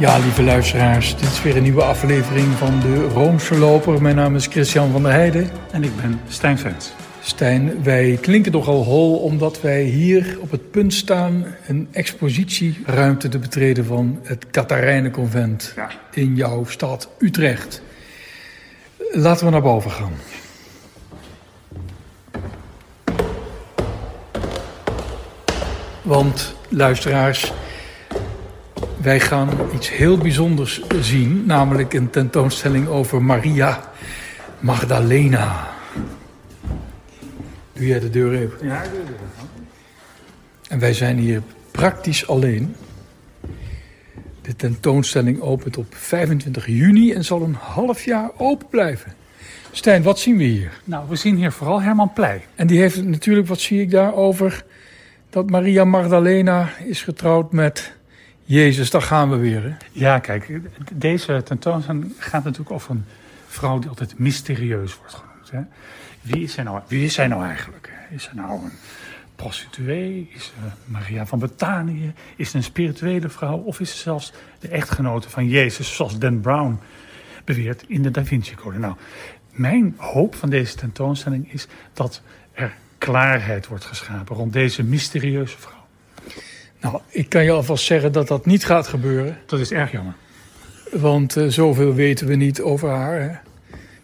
Ja, lieve luisteraars, dit is weer een nieuwe aflevering van de Roomse Loper. Mijn naam is Christian van der Heijden. En ik ben Stijn Vens. Stijn, wij klinken nogal hol omdat wij hier op het punt staan een expositieruimte te betreden van het Katharijnenconvent Ja. in jouw stad Utrecht. Laten we naar boven gaan. Want luisteraars, wij gaan iets heel bijzonders zien, namelijk een tentoonstelling over Maria Magdalena. Doe jij de deur even? Ja, En wij zijn hier praktisch alleen. De tentoonstelling opent op 25 juni en zal een half jaar open blijven. Stijn, wat zien we hier? Nou, we zien hier vooral Herman Pleij. En die heeft natuurlijk, wat zie ik daar over dat Maria Magdalena is getrouwd met Jezus. Daar gaan we weer. Hè? Ja, kijk, deze tentoonstelling gaat natuurlijk over een vrouw die altijd mysterieus wordt genoemd. Hè? Wie, is zij nou, wie is zij nou eigenlijk? Is zij nou een prostituee? Is ze Maria van Betanië? Is ze een spirituele vrouw? Of is ze zelfs de echtgenote van Jezus, zoals Dan Brown beweert in de Da Vinci Code? Nou, mijn hoop van deze tentoonstelling is dat er klaarheid wordt geschapen rond deze mysterieuze vrouw. Nou, ik kan je alvast zeggen dat dat niet gaat gebeuren. Dat is erg jammer. Want eh, zoveel weten we niet over haar. Hè?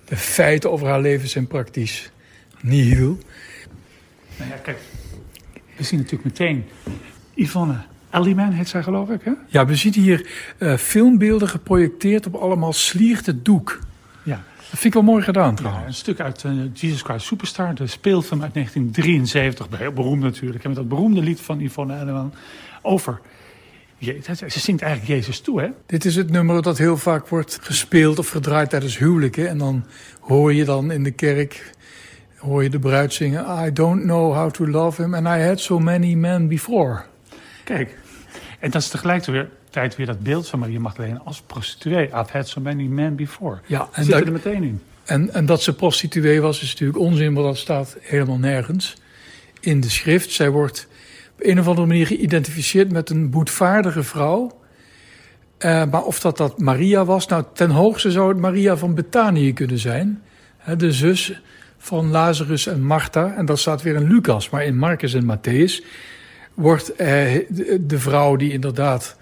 De feiten over haar leven zijn praktisch nihil. Nou ja, kijk, we zien natuurlijk meteen Yvonne Elliman heet zij geloof ik, hè? Ja, we zien hier eh, filmbeelden geprojecteerd op allemaal slierte doek. Ja. Dat vind ik wel mooi gedaan ja trouwens. een stuk uit eh, Jesus Christ Superstar, de speelfilm uit 1973. Heel beroemd natuurlijk. En met dat beroemde lied van Yvonne Elliman over... Je, ze zingt eigenlijk Jezus toe, hè? Dit is het nummer dat heel vaak wordt gespeeld of gedraaid tijdens huwelijken. En dan hoor je dan in de kerk hoor je de bruid zingen... I don't know how to love him and I had so many men before. Kijk, en dat is tegelijkertijd weer dat beeld van Maria Magdalena als prostituee. I've had so many men before. Ja, en Zit dat- er meteen in. En, en dat ze prostituee was is natuurlijk onzin, want dat staat helemaal nergens in de schrift. Zij wordt op een of andere manier geïdentificeerd met een boetvaardige vrouw. Eh, maar of dat dat Maria was, nou ten hoogste zou het Maria van Betanië kunnen zijn. Hè, de zus van Lazarus en Martha. En dat staat weer in Lucas, maar in Marcus en Matthäus wordt eh, de, de vrouw die inderdaad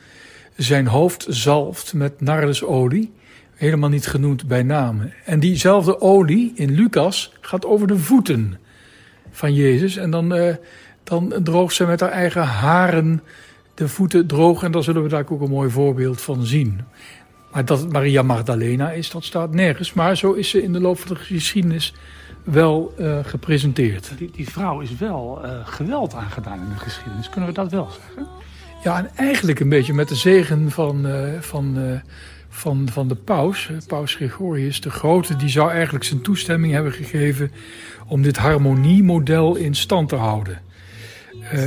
zijn hoofd zalft met nardesolie helemaal niet genoemd bij name. En diezelfde olie in Lucas gaat over de voeten van Jezus. En dan, eh, dan droogt ze met haar eigen haren de voeten droog. En daar zullen we daar ook een mooi voorbeeld van zien. Maar dat Maria Magdalena is, dat staat nergens. Maar zo is ze in de loop van de geschiedenis wel eh, gepresenteerd. Die, die vrouw is wel eh, geweld aangedaan in de geschiedenis. Kunnen we dat wel zeggen? Ja, en eigenlijk een beetje met de zegen van, eh, van, eh, van, van de paus, eh, paus Gregorius de Grote. Die zou eigenlijk zijn toestemming hebben gegeven om dit harmoniemodel in stand te houden.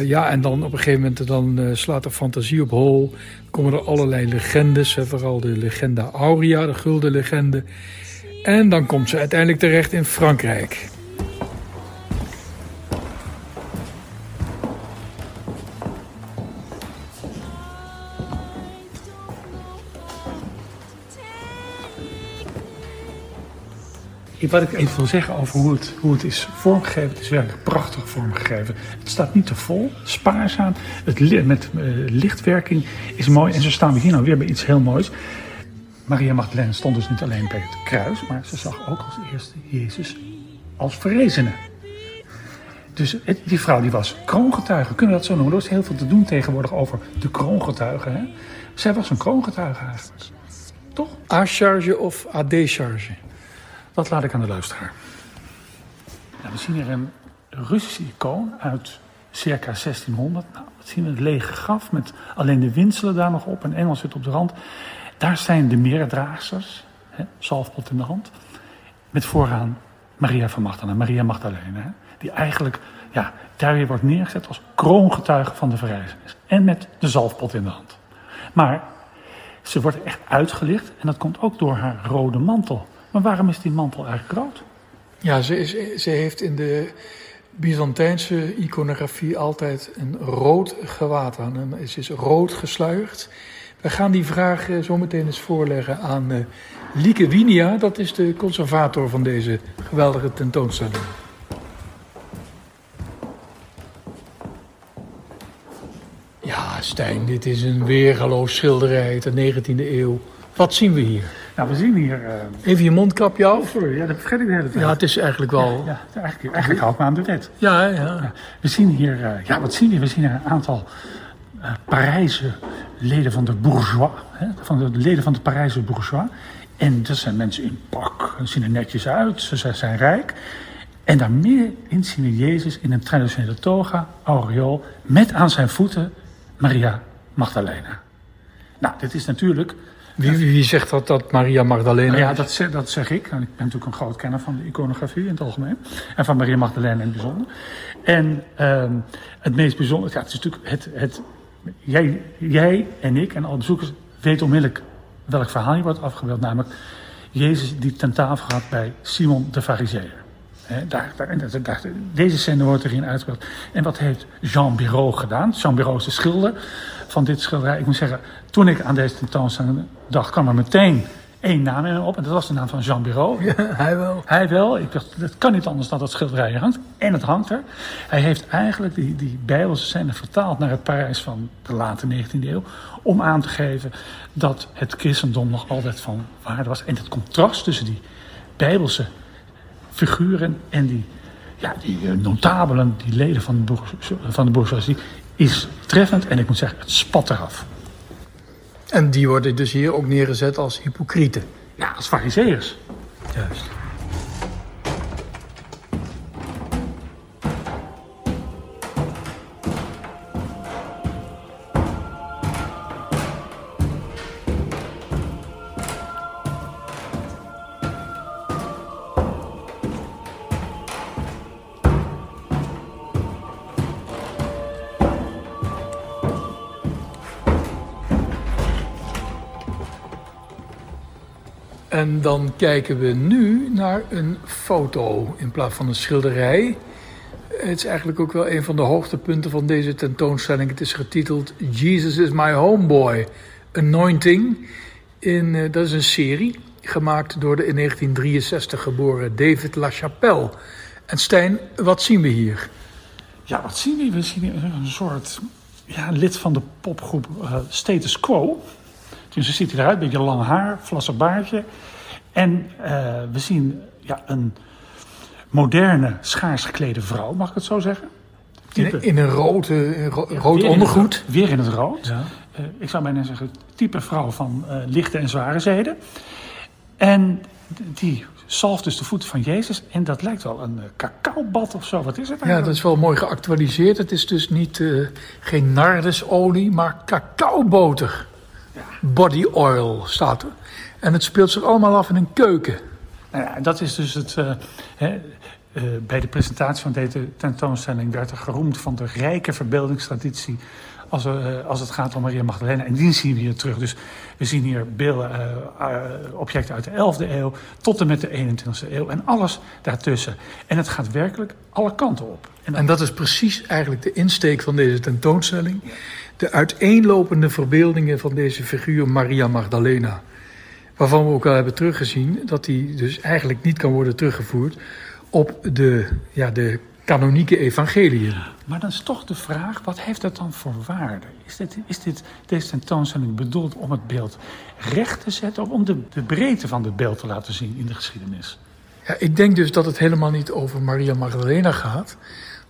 Ja, en dan op een gegeven moment dan, slaat de fantasie op hol. Komen er allerlei legendes, vooral de legenda Aurea, de gulden legende. En dan komt ze uiteindelijk terecht in Frankrijk. Wat ik even wil zeggen over hoe het, hoe het is vormgegeven, het is werkelijk prachtig vormgegeven. Het staat niet te vol, spaarzaam. Het met eh, lichtwerking is mooi. En zo staan we hier nou weer bij iets heel moois. Maria Magdalena stond dus niet alleen bij het kruis, maar ze zag ook als eerste Jezus als verrezene. Dus die vrouw die was kroongetuige, kunnen we dat zo noemen? Er is heel veel te doen tegenwoordig over de kroongetuigen. Hè? Zij was een kroongetuige eigenlijk. Toch? A-charge of AD-charge? Dat laat ik aan de luisteraar. We zien hier een Russische icoon uit circa 1600. Nou, wat zien we? Een lege graf met alleen de windselen daar nog op. Een engel zit op de rand. Daar zijn de meerdraagsters, hè, zalfpot in de hand. Met vooraan Maria van Magdalena, Maria Magdalena. Die eigenlijk ja, daar weer wordt neergezet als kroongetuige van de verrijzenis. En met de zalfpot in de hand. Maar ze wordt echt uitgelicht en dat komt ook door haar rode mantel. Maar waarom is die mantel eigenlijk rood? Ja, ze, is, ze heeft in de Byzantijnse iconografie altijd een rood gewaad aan. En ze is rood gesluierd We gaan die vraag uh, zo meteen eens voorleggen aan uh, Lieke Winia. Dat is de conservator van deze geweldige tentoonstelling. Ja, Stijn, dit is een weergaloos schilderij uit de 19e eeuw. Wat zien we hier? Nou, we zien hier... Uh... Even je mondkapje af. Oh, sorry, ja, dat vergeet ik de hele tijd. Ja, het is eigenlijk wel... Ja, ja eigenlijk, eigenlijk hou ik me aan de wet. Ja, ja. ja. We zien hier... Uh, ja, wat zien we? We zien een aantal uh, Parijse leden van de bourgeois. Hè, van de leden van de Parijse bourgeois. En dat zijn mensen in pak. Ze zien er netjes uit. Ze zijn rijk. En daar middenin zien we Jezus in een traditionele toga, aureool, met aan zijn voeten Maria Magdalena. Nou, dit is natuurlijk wie, wie, zegt dat, dat Maria Magdalena nou Ja, dat zeg, dat zeg ik. Ik ben natuurlijk een groot kenner van de iconografie in het algemeen. En van Maria Magdalena in het bijzonder. En um, het meest bijzondere, ja, het is natuurlijk het, het jij, jij en ik en alle bezoekers weten onmiddellijk welk verhaal hier wordt afgebeeld. Namelijk Jezus die ten tafel gaat bij Simon de Fariseer. daar, daar, daar, deze scène wordt erin uitgebeeld. En wat heeft Jean Biro gedaan? Jean Biro is de schilder van dit schilderij. Ik moet zeggen, toen ik aan deze tentoonstelling dacht, kwam er meteen één naam in op. En dat was de naam van Jean Biro. Ja, hij wel. Hij wel. Ik dacht, dat kan niet anders dan dat schilderij hangt. En het hangt er. Hij heeft eigenlijk die, die Bijbelse scène vertaald naar het Parijs van de late 19e eeuw. Om aan te geven dat het christendom nog altijd van waarde was. En het contrast tussen die Bijbelse figuren en die, ja, die uh, notabelen, die leden van de, van de bourgeoisie, is treffend. En ik moet zeggen, het spat eraf. En die worden dus hier ook neergezet als hypocrieten. Ja, als fariseërs. Juist. Dan kijken we nu naar een foto in plaats van een schilderij. Het is eigenlijk ook wel een van de hoogtepunten van deze tentoonstelling. Het is getiteld Jesus is my homeboy, Anointing. In, uh, dat is een serie gemaakt door de in 1963 geboren David LaChapelle. En Stijn, wat zien we hier? Ja, wat zien we? We zien een soort ja, lid van de popgroep uh, Status Quo. Dus ze ziet eruit, een beetje lang haar, vlassen baardje. En uh, we zien ja, een moderne, schaars geklede vrouw, mag ik het zo zeggen? Type, in, in, een rode, ro ja, rood weer ondergoed. In weer in het rood. Ja. Uh, ik zou bijna zeggen, type vrouw van lichte en zware zeden. En die zalft dus de voeten van Jezus. En dat lijkt wel een cacaobad of zo. Wat is het eigenlijk? Ja, dat is wel mooi geactualiseerd. Het is dus niet, geen nardesolie, maar cacaoboter body oil staat er. En het speelt zich allemaal af in een keuken. Nou ja, dat is dus het. Uh, hè, uh, bij de presentatie van deze tentoonstelling werd er geroemd van de rijke verbeeldingstraditie. Als, uh, als het gaat om Maria Magdalena. En die zien we hier terug. Dus we zien hier beelden, objecten uit de 11e eeuw tot en met de 21e eeuw. En alles daartussen. En het gaat werkelijk alle kanten op. En, en dat is precies eigenlijk de insteek van deze tentoonstelling de uiteenlopende verbeeldingen van deze figuur Maria Magdalena. Waarvan we ook al hebben teruggezien dat die dus eigenlijk niet kan worden teruggevoerd op de, ja, de kanonieke evangeliën. Maar dan is toch de vraag, wat heeft dat dan voor waarde? Is, dit, is dit, deze tentoonstelling bedoeld om het beeld recht te zetten... of om de, de breedte van het beeld te laten zien in de geschiedenis? Ja, ik denk dus dat het helemaal niet over Maria Magdalena gaat...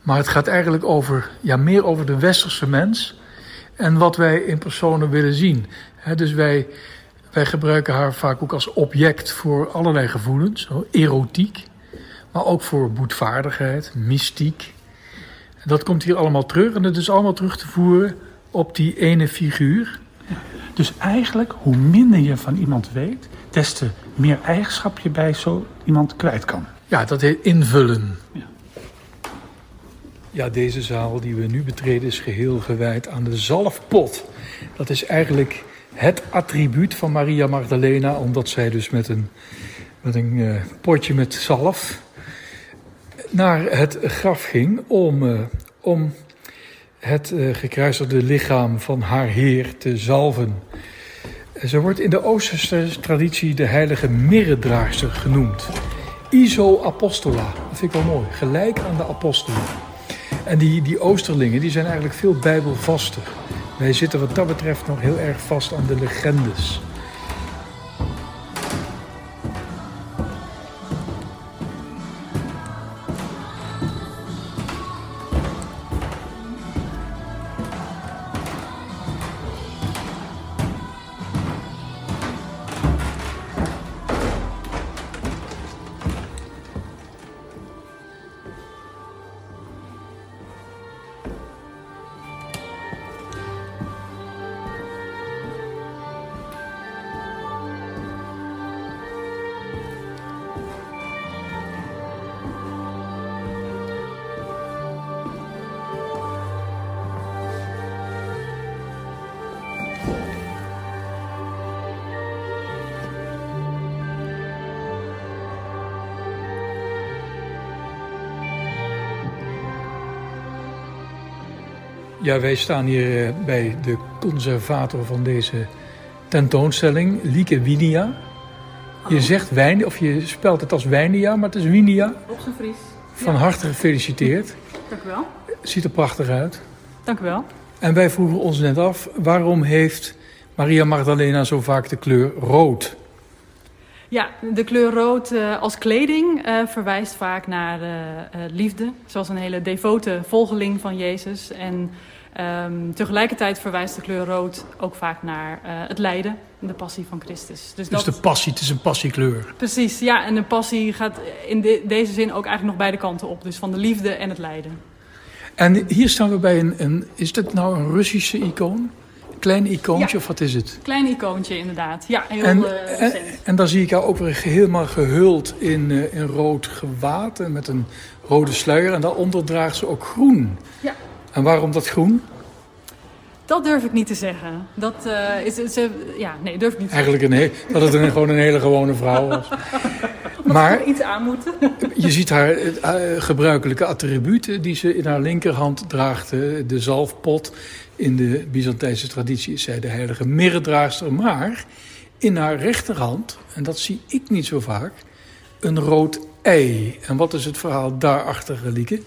maar het gaat eigenlijk over, ja, meer over de westerse mens en wat wij in personen willen zien. dus wij, wij gebruiken haar vaak ook als object voor allerlei gevoelens, erotiek, maar ook voor boetvaardigheid, mystiek. Dat komt hier allemaal terug en dat is allemaal terug te voeren op die ene figuur. Dus eigenlijk, hoe minder je van iemand weet, des te meer eigenschap je bij zo iemand kwijt kan. Ja, dat heet invullen. Ja. Ja, deze zaal die we nu betreden is geheel gewijd aan de zalfpot. Dat is eigenlijk het attribuut van Maria Magdalena, omdat zij dus met een, met een uh, potje met zalf naar het graf ging om, uh, om het uh, gekruisigde lichaam van haar Heer te zalven. Ze wordt in de Oosterse traditie de heilige mirredraagster genoemd. Iso apostola, dat vind ik wel mooi, gelijk aan de apostelen. En die, die Oosterlingen die zijn eigenlijk veel bijbelvaster. Wij zitten wat dat betreft nog heel erg vast aan de legendes. Ja, wij staan hier eh, bij de conservator van deze tentoonstelling, Lieke Winia. Je zegt wijn, of je spelt het als Wijnia, maar het is Winia. Op zijn Fries. Van harte gefeliciteerd. Dank u wel. Ziet er prachtig uit. Dank u wel. En wij vroegen ons net af, waarom heeft Maria Magdalena zo vaak de kleur rood? Ja, de kleur rood uh, als kleding uh, verwijst vaak naar uh, liefde. Zoals een hele devote volgeling van Jezus. En um, tegelijkertijd verwijst de kleur rood ook vaak naar het lijden. De passie van Christus. Dus, dus dat... de passie, het is een passiekleur. Precies, ja. En de passie gaat in de, deze zin ook eigenlijk nog beide kanten op. Dus van de liefde en het lijden. En hier staan we bij een, een is dit nou een Russische icoon? Klein icoontje ja, of wat is het? Klein icoontje inderdaad. Ja, heel en, uh, en, en, dan zie ik jou ook weer helemaal gehuld in, uh, in rood gewaad en met een rode sluier. En daaronder draagt ze ook groen. Ja. En waarom dat groen? Dat durf ik niet te zeggen. Dat uh, is, is, ja, nee, durf ik niet Eigenlijk een he- dat het een, gewoon een hele gewone vrouw was. maar iets aan moeten. je ziet haar uh, gebruikelijke attributen die ze in haar linkerhand draagt. de zalfpot. In de Byzantijnse traditie is zij de heilige mirredraagster. Maar in haar rechterhand, en dat zie ik niet zo vaak, een rood ei. En wat is het verhaal daarachter, Lieke?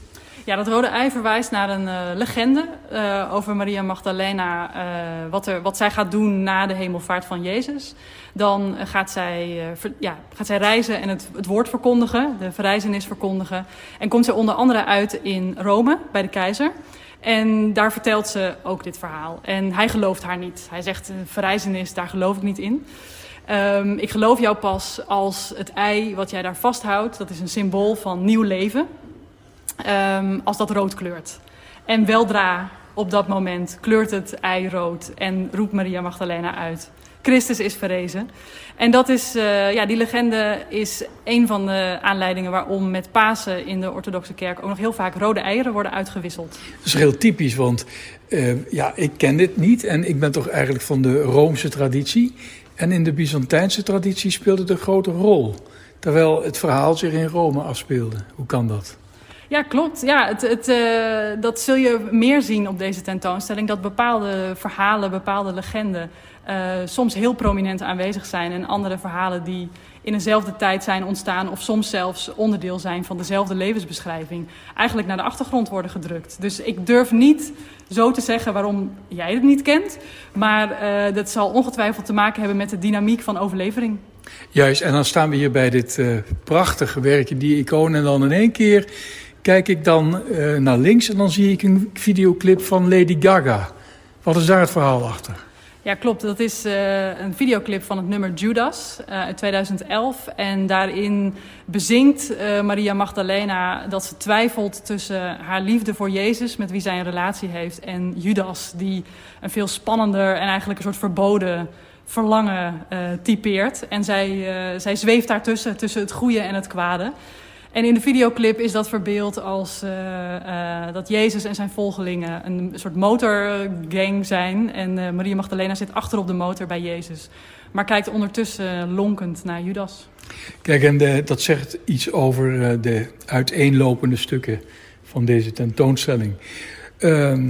Ja, dat rode ei verwijst naar een uh, legende uh, over Maria Magdalena. Uh, wat, er, wat zij gaat doen na de hemelvaart van Jezus. Dan gaat zij, ja, gaat zij reizen en het, het woord verkondigen, de verrijzenis verkondigen. En komt zij onder andere uit in Rome bij de keizer. En daar vertelt ze ook dit verhaal. En hij gelooft haar niet. Hij zegt, verrijzenis, daar geloof ik niet in. Um, ik geloof jou pas als het ei wat jij daar vasthoudt. Dat is een symbool van nieuw leven. Um, als dat rood kleurt. En weldra op dat moment kleurt het ei rood en roept Maria Magdalena uit. Christus is verrezen. En dat is, uh, ja, die legende is een van de aanleidingen waarom met Pasen in de orthodoxe kerk ook nog heel vaak rode eieren worden uitgewisseld. Dat is heel typisch, want uh, ja, ik ken dit niet en ik ben toch eigenlijk van de Roomse traditie. En in de Byzantijnse traditie speelde het een grote rol. Terwijl het verhaal zich in Rome afspeelde. Hoe kan dat? Ja, klopt. Ja, het, het, uh, dat zul je meer zien op deze tentoonstelling. Dat bepaalde verhalen, bepaalde legenden uh, soms heel prominent aanwezig zijn. En andere verhalen die in dezelfde tijd zijn ontstaan... of soms zelfs onderdeel zijn van dezelfde levensbeschrijving... eigenlijk naar de achtergrond worden gedrukt. Dus ik durf niet zo te zeggen waarom jij het niet kent. Maar uh, dat zal ongetwijfeld te maken hebben met de dynamiek van overlevering. Juist, en dan staan we hier bij dit prachtige werkje, die icoon. En dan in één keer kijk ik dan uh, naar links en dan zie ik een videoclip van Lady Gaga. Wat is daar het verhaal achter? Ja, klopt. Dat is uh, een videoclip van het nummer Judas uh, uit 2011. En daarin bezingt Maria Magdalena dat ze twijfelt tussen haar liefde voor Jezus, met wie zij een relatie heeft, en Judas, die een veel spannender en eigenlijk een soort verboden verlangen typeert. En zij, zij zweeft daartussen, tussen het goede en het kwade. En in de videoclip is dat verbeeld als uh, uh, dat Jezus en zijn volgelingen een soort motorgang zijn. En uh, Maria Magdalena zit achter op de motor bij Jezus. Maar kijkt ondertussen lonkend naar Judas. Kijk, en dat zegt iets over de uiteenlopende stukken van deze tentoonstelling.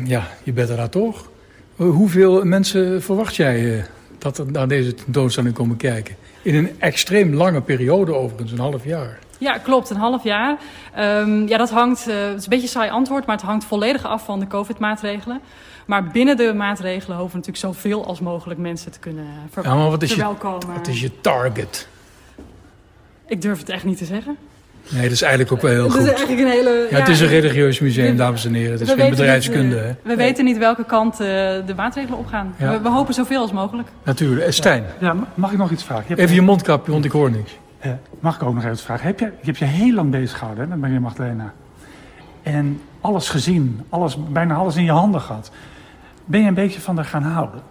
ja, je bent er toch? Hoeveel mensen verwacht jij dat er naar deze tentoonstelling komen kijken. In een extreem lange periode overigens, een half jaar. Ja, klopt, een half jaar. Um, ja, dat hangt, uh, het is een beetje een saai antwoord, maar het hangt volledig af van de COVID-maatregelen. Maar binnen de maatregelen hopen we natuurlijk zoveel als mogelijk mensen te kunnen ver ja, maar wat is verwelkomen. Je, wat is je target? Ik durf het echt niet te zeggen. Nee, dat is eigenlijk ook wel heel Het goed. is eigenlijk een hele. Ja, het is een religieus museum, dames en heren. Het is geen bedrijfskunde. niet, hè? eh, We weten niet welke kant eh, de maatregelen opgaan. Ja. We, we hopen zoveel als mogelijk. Natuurlijk. Eh, Stijn, Ja, ma- mag ik nog iets vragen? Je even je mondkapje, want ik hoor niks. Eh, mag ik ook nog even vragen? Heb je, je hebt je heel lang bezig gehouden met Maria Magdalena. En alles gezien, alles, bijna alles in je handen gehad. Ben je een beetje van haar gaan houden?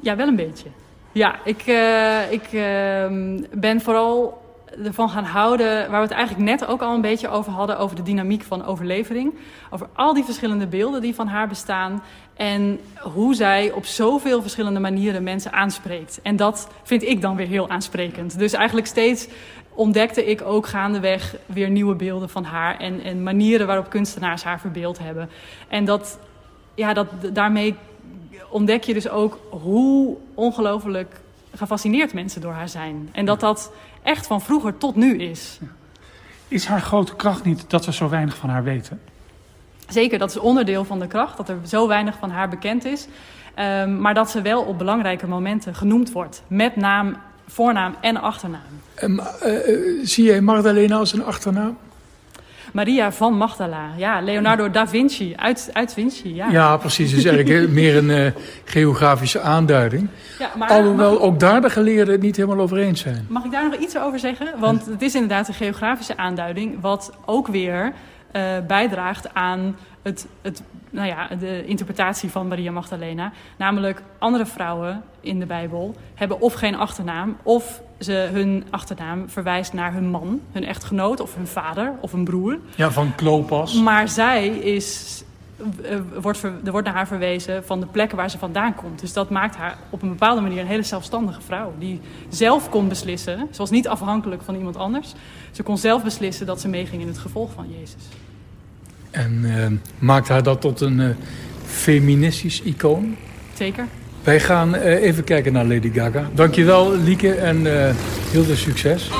Ja, wel een beetje. Ja, ik, eh, ik ehm, ben vooral ervan gaan houden, waar we het eigenlijk net ook al een beetje over hadden, over de dynamiek van overlevering. Over al die verschillende beelden die van haar bestaan. En hoe zij op zoveel verschillende manieren mensen aanspreekt. En dat vind ik dan weer heel aansprekend. Dus eigenlijk steeds ontdekte ik ook gaandeweg weer nieuwe beelden van haar. En, en manieren waarop kunstenaars haar verbeeld hebben. En dat, ja, dat, daarmee ontdek je dus ook hoe ongelooflijk gefascineerd mensen door haar zijn. En dat dat echt van vroeger tot nu is. Is haar grote kracht niet dat we zo weinig van haar weten? Zeker, dat is onderdeel van de kracht, dat er zo weinig van haar bekend is. Um, maar dat ze wel op belangrijke momenten genoemd wordt. Met naam, voornaam en achternaam. Um, uh, uh, zie jij Magdalena als een achternaam? Maria van Magdala. Ja, Leonardo da Vinci. Uit, uit Vinci, ja. Ja, precies. Is eigenlijk meer een uh, geografische aanduiding. Ja, maar, Alhoewel ook daar de geleerden het niet helemaal over eens zijn. Mag ik daar nog iets over zeggen? Want het is inderdaad een geografische aanduiding... wat ook weer uh, bijdraagt aan het, het, nou ja, de interpretatie van Maria Magdalena. Namelijk, andere vrouwen in de Bijbel hebben of geen achternaam... of ze hun achternaam verwijst naar hun man, hun echtgenoot... of hun vader of hun broer. Ja, van Klopas. Maar zij is... Uh, wordt er wordt naar haar verwezen van de plekken waar ze vandaan komt. Dus dat maakt haar op een bepaalde manier een hele zelfstandige vrouw. Die zelf kon beslissen. Ze was niet afhankelijk van iemand anders. Ze kon zelf beslissen dat ze meeging in het gevolg van Jezus. En uh, maakt haar dat tot een uh, feministisch icoon? Zeker. Wij gaan uh, even kijken naar Lady Gaga. Dankjewel Lieke en heel veel succes.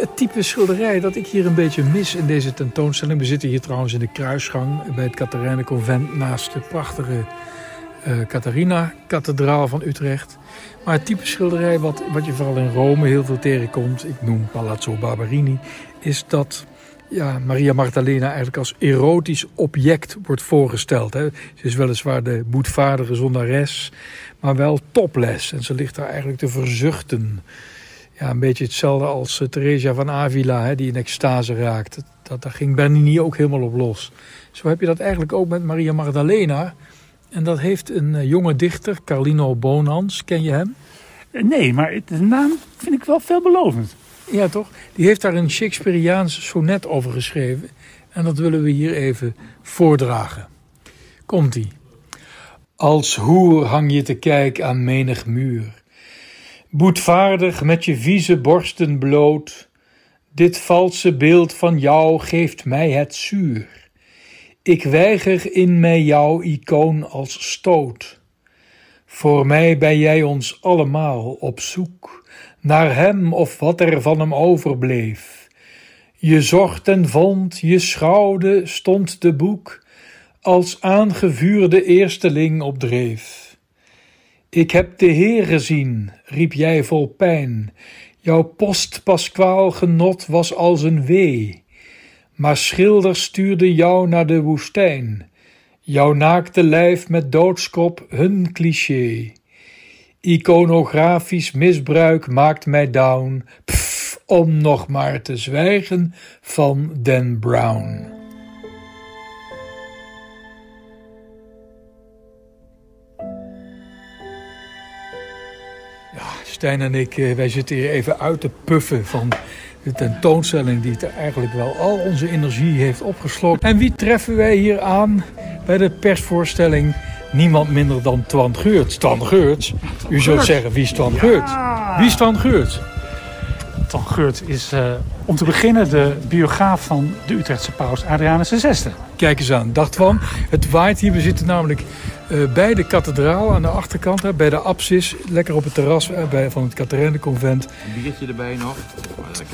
Het, type schilderij dat ik hier een beetje mis in deze tentoonstelling. We zitten hier trouwens in de kruisgang bij het Catharijnenconvent naast de prachtige uh, Catharina-kathedraal van Utrecht. Maar het type schilderij wat, wat je vooral in Rome heel veel tegenkomt, ik noem Palazzo Barberini, is dat ja, Maria Magdalena eigenlijk als erotisch object wordt voorgesteld. Hè. Ze is weliswaar de boetvaardige zondares, maar wel topless. En ze ligt daar eigenlijk te verzuchten. Ja, een beetje hetzelfde als uh, Theresia van Avila, hè, die in extase raakt. Dat, dat, daar ging Bernini ook helemaal op los. Zo heb je dat eigenlijk ook met Maria Magdalena. En dat heeft een uh, jonge dichter, Carlino Bonans. Ken je hem? Nee, maar de naam vind ik wel veelbelovend. Ja, toch? Die heeft daar een Shakespeareaans sonnet over geschreven. En dat willen we hier even voordragen. Komt-ie. Als hoer hang je te kijk aan menig muur. Boetvaardig met je vieze borsten bloot. Dit valse beeld van jou geeft mij het zuur. Ik weiger in mij jouw icoon als stoot. Voor mij ben jij ons allemaal op zoek naar hem of wat er van hem overbleef. Je zocht en vond, je schouwde, stond de boek als aangevuurde eersteling op dreef. Ik heb de Heer gezien, riep jij vol pijn. Jouw post-Pasquaal genot was als een wee. Maar schilders stuurden jou naar de woestijn. Jouw naakte lijf met doodskop hun cliché. Iconografisch misbruik maakt mij down. Pff, om nog maar te zwijgen van Dan Brown. Stijn en ik, eh, wij zitten hier even uit te puffen van de tentoonstelling die het eigenlijk wel al onze energie heeft opgeslokt. En wie treffen wij hier aan bij de persvoorstelling? Niemand minder dan Twan Geurts. Twan Geurts? U zult zeggen, wie is Twan Geurts? Wie is Twan Geurts? Tan Geurt is eh, om te beginnen de biograaf van de Utrechtse paus Adrianus VI. Kijk eens aan, dag Twan. Het waait hier. We zitten namelijk eh, bij de kathedraal aan de achterkant. Hè, bij de apsis. Lekker op het terras eh, bij, van het Katerijnenconvent. Een biertje erbij nog.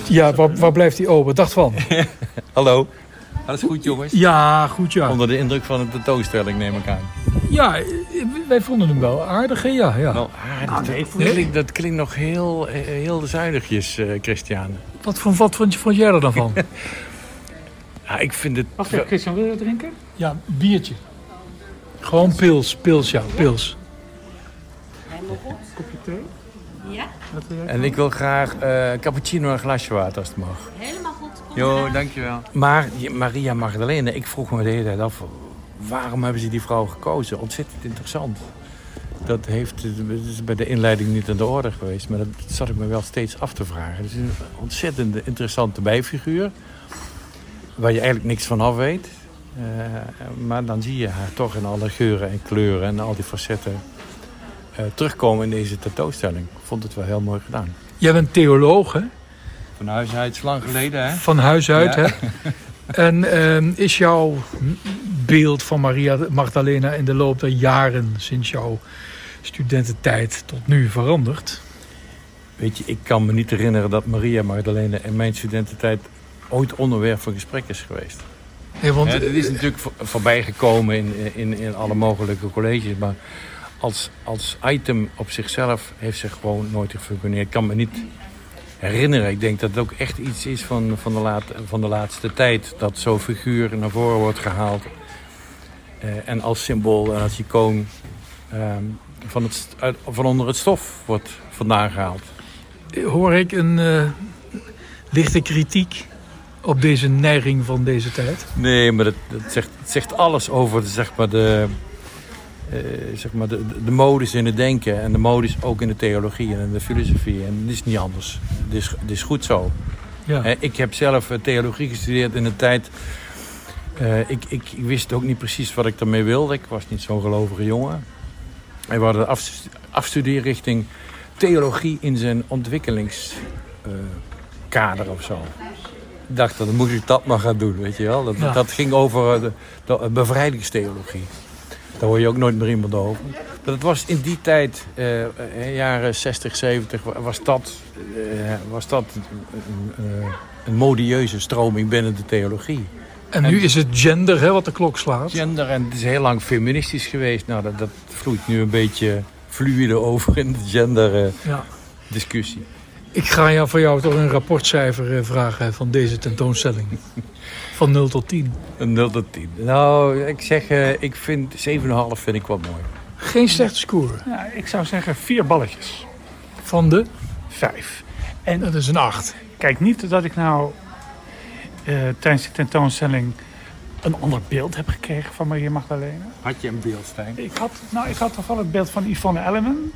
Ja, waar, waar blijft die open? Dag Twan. Hallo. Alles goed jongens? Ja, goed ja. Onder de indruk van de tentoonstelling neem ik aan. Ja, wij vonden hem wel aardig. hè? Ja, ja. Wel aardig. dat, klinkt, dat klinkt nog heel, eh, heel zuinigjes, eh Christiane. Wat, vond, wat vond, je- vond jij er dan van? Ja, ik vind het... Wacht even, Christian, wil je wat drinken? ja, biertje. Gewoon pils, pils, ja, pils. Kopje thee? Ja? En ik wil graag eh cappuccino en een glasje water als het mag. helemaal goed. Kom Jo, dankjewel. Maar Maria Magdalena, ik vroeg me de hele tijd af... waarom hebben ze die vrouw gekozen? Ontzettend interessant. Dat heeft dat is bij de inleiding niet aan de orde geweest... maar dat zat ik me wel steeds af te vragen. Het is een ontzettend interessante bijfiguur... waar je eigenlijk niks van af weet. Eh, maar dan zie je haar toch in alle geuren en kleuren... en al die facetten eh, terugkomen in deze tentoonstelling. Ik vond het wel heel mooi gedaan. Jij bent theoloog, hè? Van huis uit, is lang geleden, hè? Van huis uit, Ja. hè? En ehm, is jouw beeld van Maria Magdalena in de loop der jaren, sinds jouw studententijd tot nu, veranderd? Weet je, ik kan me niet herinneren dat Maria Magdalena in mijn studententijd ooit onderwerp van gesprek is geweest. Nee, want, dat is natuurlijk voor- voorbij gekomen in, in, in alle mogelijke colleges, maar als, als item op zichzelf heeft ze gewoon nooit gefunctioneerd. Ik kan me niet herinneren. Ik denk dat het ook echt iets is van, van, de, laat, van de laatste tijd, dat zo'n figuur naar voren wordt gehaald. Eh, en als symbool en als icoon ehm, van, het, uit- van onder het stof wordt vandaan gehaald. hoor ik een eh, lichte kritiek op deze neiging van deze tijd? Nee, maar dat, dat zegt, het zegt alles over zeg maar, de, eh, zeg maar de, de modus in het denken. En de modus ook in de theologie en in de filosofie. En het is niet anders. Het is, het is goed zo. Ja. Eh, ik heb zelf eh, theologie gestudeerd in een tijd... eh, ik, ik, ik wist ook niet precies wat ik daarmee wilde. Ik was niet zo'n gelovige jongen. En we hadden een afstudeerrichting theologie in zijn ontwikkelingskader of zo. Ik dacht, dan moet ik dat maar gaan doen, weet je wel. Dat, Ja. dat ging over eh, de, de eh, bevrijdingstheologie. Daar hoor je ook nooit meer iemand over. Het was in die tijd, eh, eh, jaren 60, 70, wa- was dat, eh, was dat een, een, een modieuze stroming binnen de theologie. En nu is het gender hè, wat de klok slaat. Gender, en het is heel lang feministisch geweest. Nou, dat, dat vloeit nu een beetje fluide over in de gender-discussie. Ja. Ik ga jou voor jou toch een rapportcijfer eh, vragen van deze tentoonstelling. Van 0 tot 10. een 0 tot 10. Nou, ik zeg, eh, ik vind 7,5 vind ik wel mooi. Geen slechte score. Ja, ik zou zeggen vier balletjes. Van de, Vijf. En dat is een 8. kijk niet dat ik nou eh, tijdens die tentoonstelling een ander beeld heb gekregen van Maria Magdalena. Had je een beeld, Stijn? Ik had, nou, ik had toevallig het beeld van Yvonne Elleman.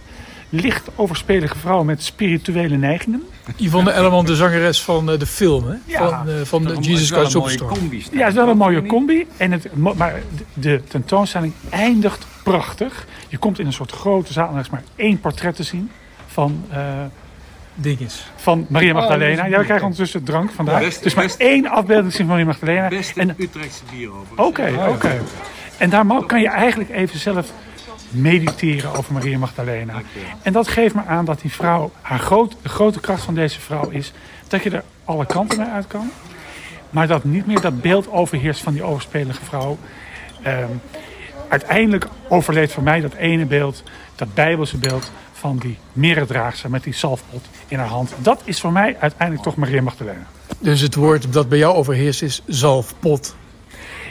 Licht overspelige vrouw met spirituele neigingen. Yvonne Elleman, de zangeres van eh, de film, hè? Ja. van, eh, van de Jesus Christ Superstar. Ja, het is wel een mooie combi. En het, maar de- tentoonstelling eindigt prachtig. Je komt in een soort grote zaal en er is maar één portret te zien van, eh, Dinges. van Maria Magdalena. Ja, we krijgen ondertussen drank vandaag. Beste- dus maar beste- één afbeelding te zien van Maria Magdalena. En- Utrechtse bier over. Oké, oké. En daar kan je eigenlijk even zelf mediteren over Maria Magdalena. En dat geeft me aan dat die vrouw, haar groot, grote kracht van deze vrouw is dat je er alle kanten mee uit kan. Maar dat niet meer dat beeld overheerst van die overspelige vrouw. ehm, uiteindelijk overleeft voor mij dat ene beeld, dat bijbelse beeld van die merendraagster met die zalfpot in haar hand. Dat is voor mij uiteindelijk toch Maria Magdalena. Dus het woord dat bij jou overheerst is zalfpot.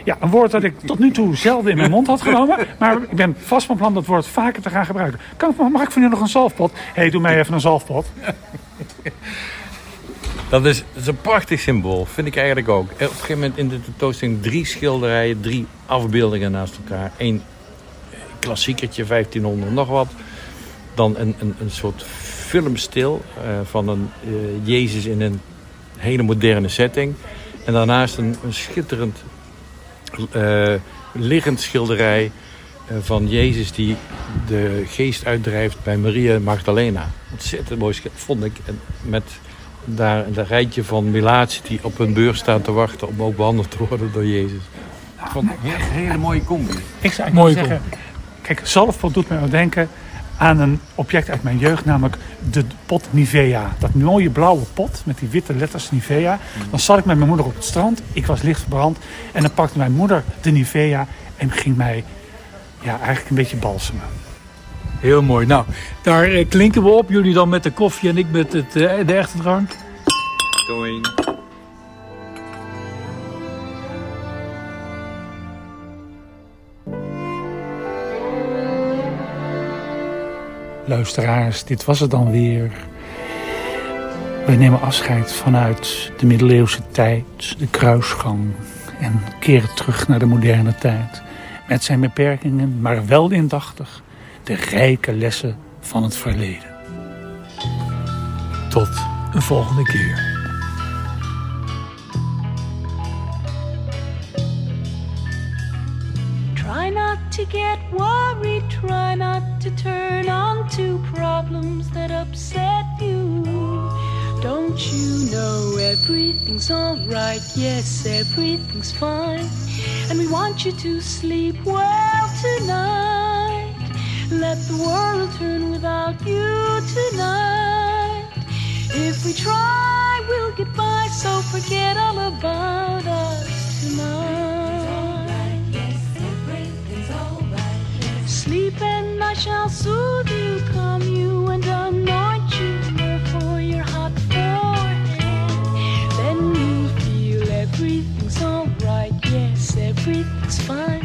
Ja, een woord dat ik tot nu toe zelden in mijn mond had genomen. Maar ik ben vast van plan dat woord vaker te gaan gebruiken. Kan mag ik van u nog een zalfpot? Hé, hey, doe mij even een zalfpot. Dat is, een prachtig symbool, vind ik eigenlijk ook. Op een gegeven moment in de tentoonstelling drie schilderijen, drie afbeeldingen naast elkaar. Eén klassiekertje, 1500 nog wat. Dan een, een, een soort filmstil eh, van een eh, Jezus in een hele moderne setting. En daarnaast een, een schitterend eh, liggend schilderij eh, van Jezus die de geest uitdrijft bij Maria Magdalena. Ontzettend mooi vond ik. En met daar een rijtje van Milatie die op hun beurs staan te wachten om ook behandeld te worden door Jezus. Ik vond het een hele mooie combi. Ik zou Mooi eigenlijk zeggen, kijk, zalfpot doet mij ook denken aan een object uit mijn jeugd, namelijk de pot Nivea. Dat mooie blauwe pot met die witte letters Nivea. Dan zat ik met mijn moeder op het strand, ik was licht verbrand en dan pakte mijn moeder de Nivea en ging mij ja, eigenlijk een beetje balsemen. Heel mooi. Nou, daar eh, klinken we op. Jullie dan met de koffie en ik met het, eh, de echte drank. Going. Luisteraars, dit was het dan weer. We nemen afscheid vanuit de middeleeuwse tijd, de kruisgang en keren terug naar de moderne tijd. Met zijn beperkingen, maar wel indachtig, de rijke lessen van het verleden. Tot een volgende keer. Try not to get worried, try not to turn on to problems that upset you. Don't you know everything's alright? Yes, everything's fine. And we want you to sleep well tonight. Let the world turn without you tonight. If we try, we'll get by, so forget all about us tonight. And I shall soothe you, calm you, and anoint you for your hot forehead. Then you'll feel everything's alright, yes, everything's fine.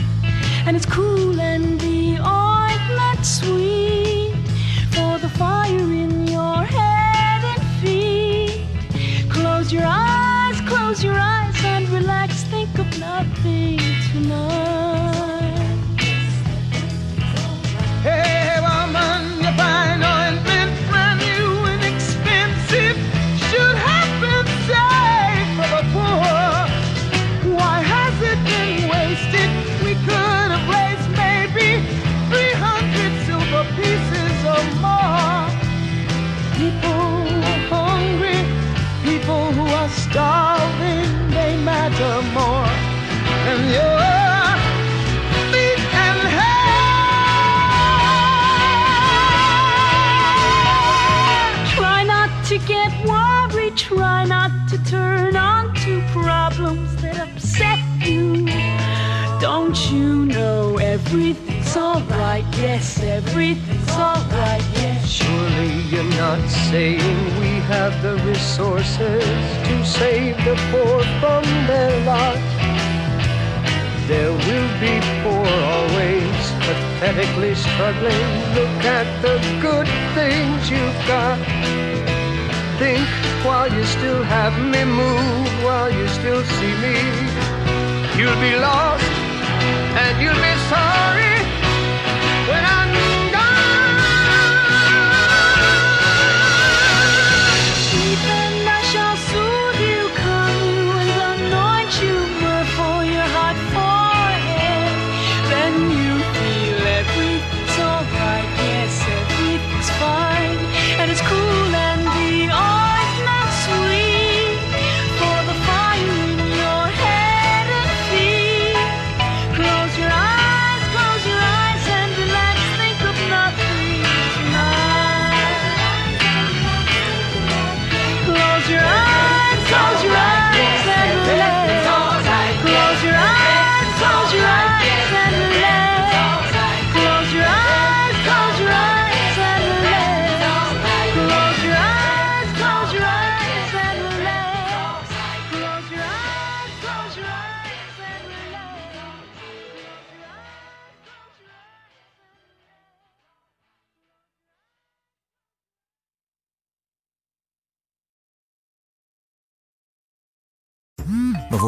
And it's cool and the ointment sweet for the fire in your head and feet. Close your eyes, close your eyes, and relax, think of nothing tonight. Everything's alright? Yes, everything's alright, yes. Surely you're not saying we have the resources to save the poor from their lot. There will be poor always, pathetically struggling. Look at the good things you've got. Think while you still have me, move while you still see me. You'll be lost and you'll be sorry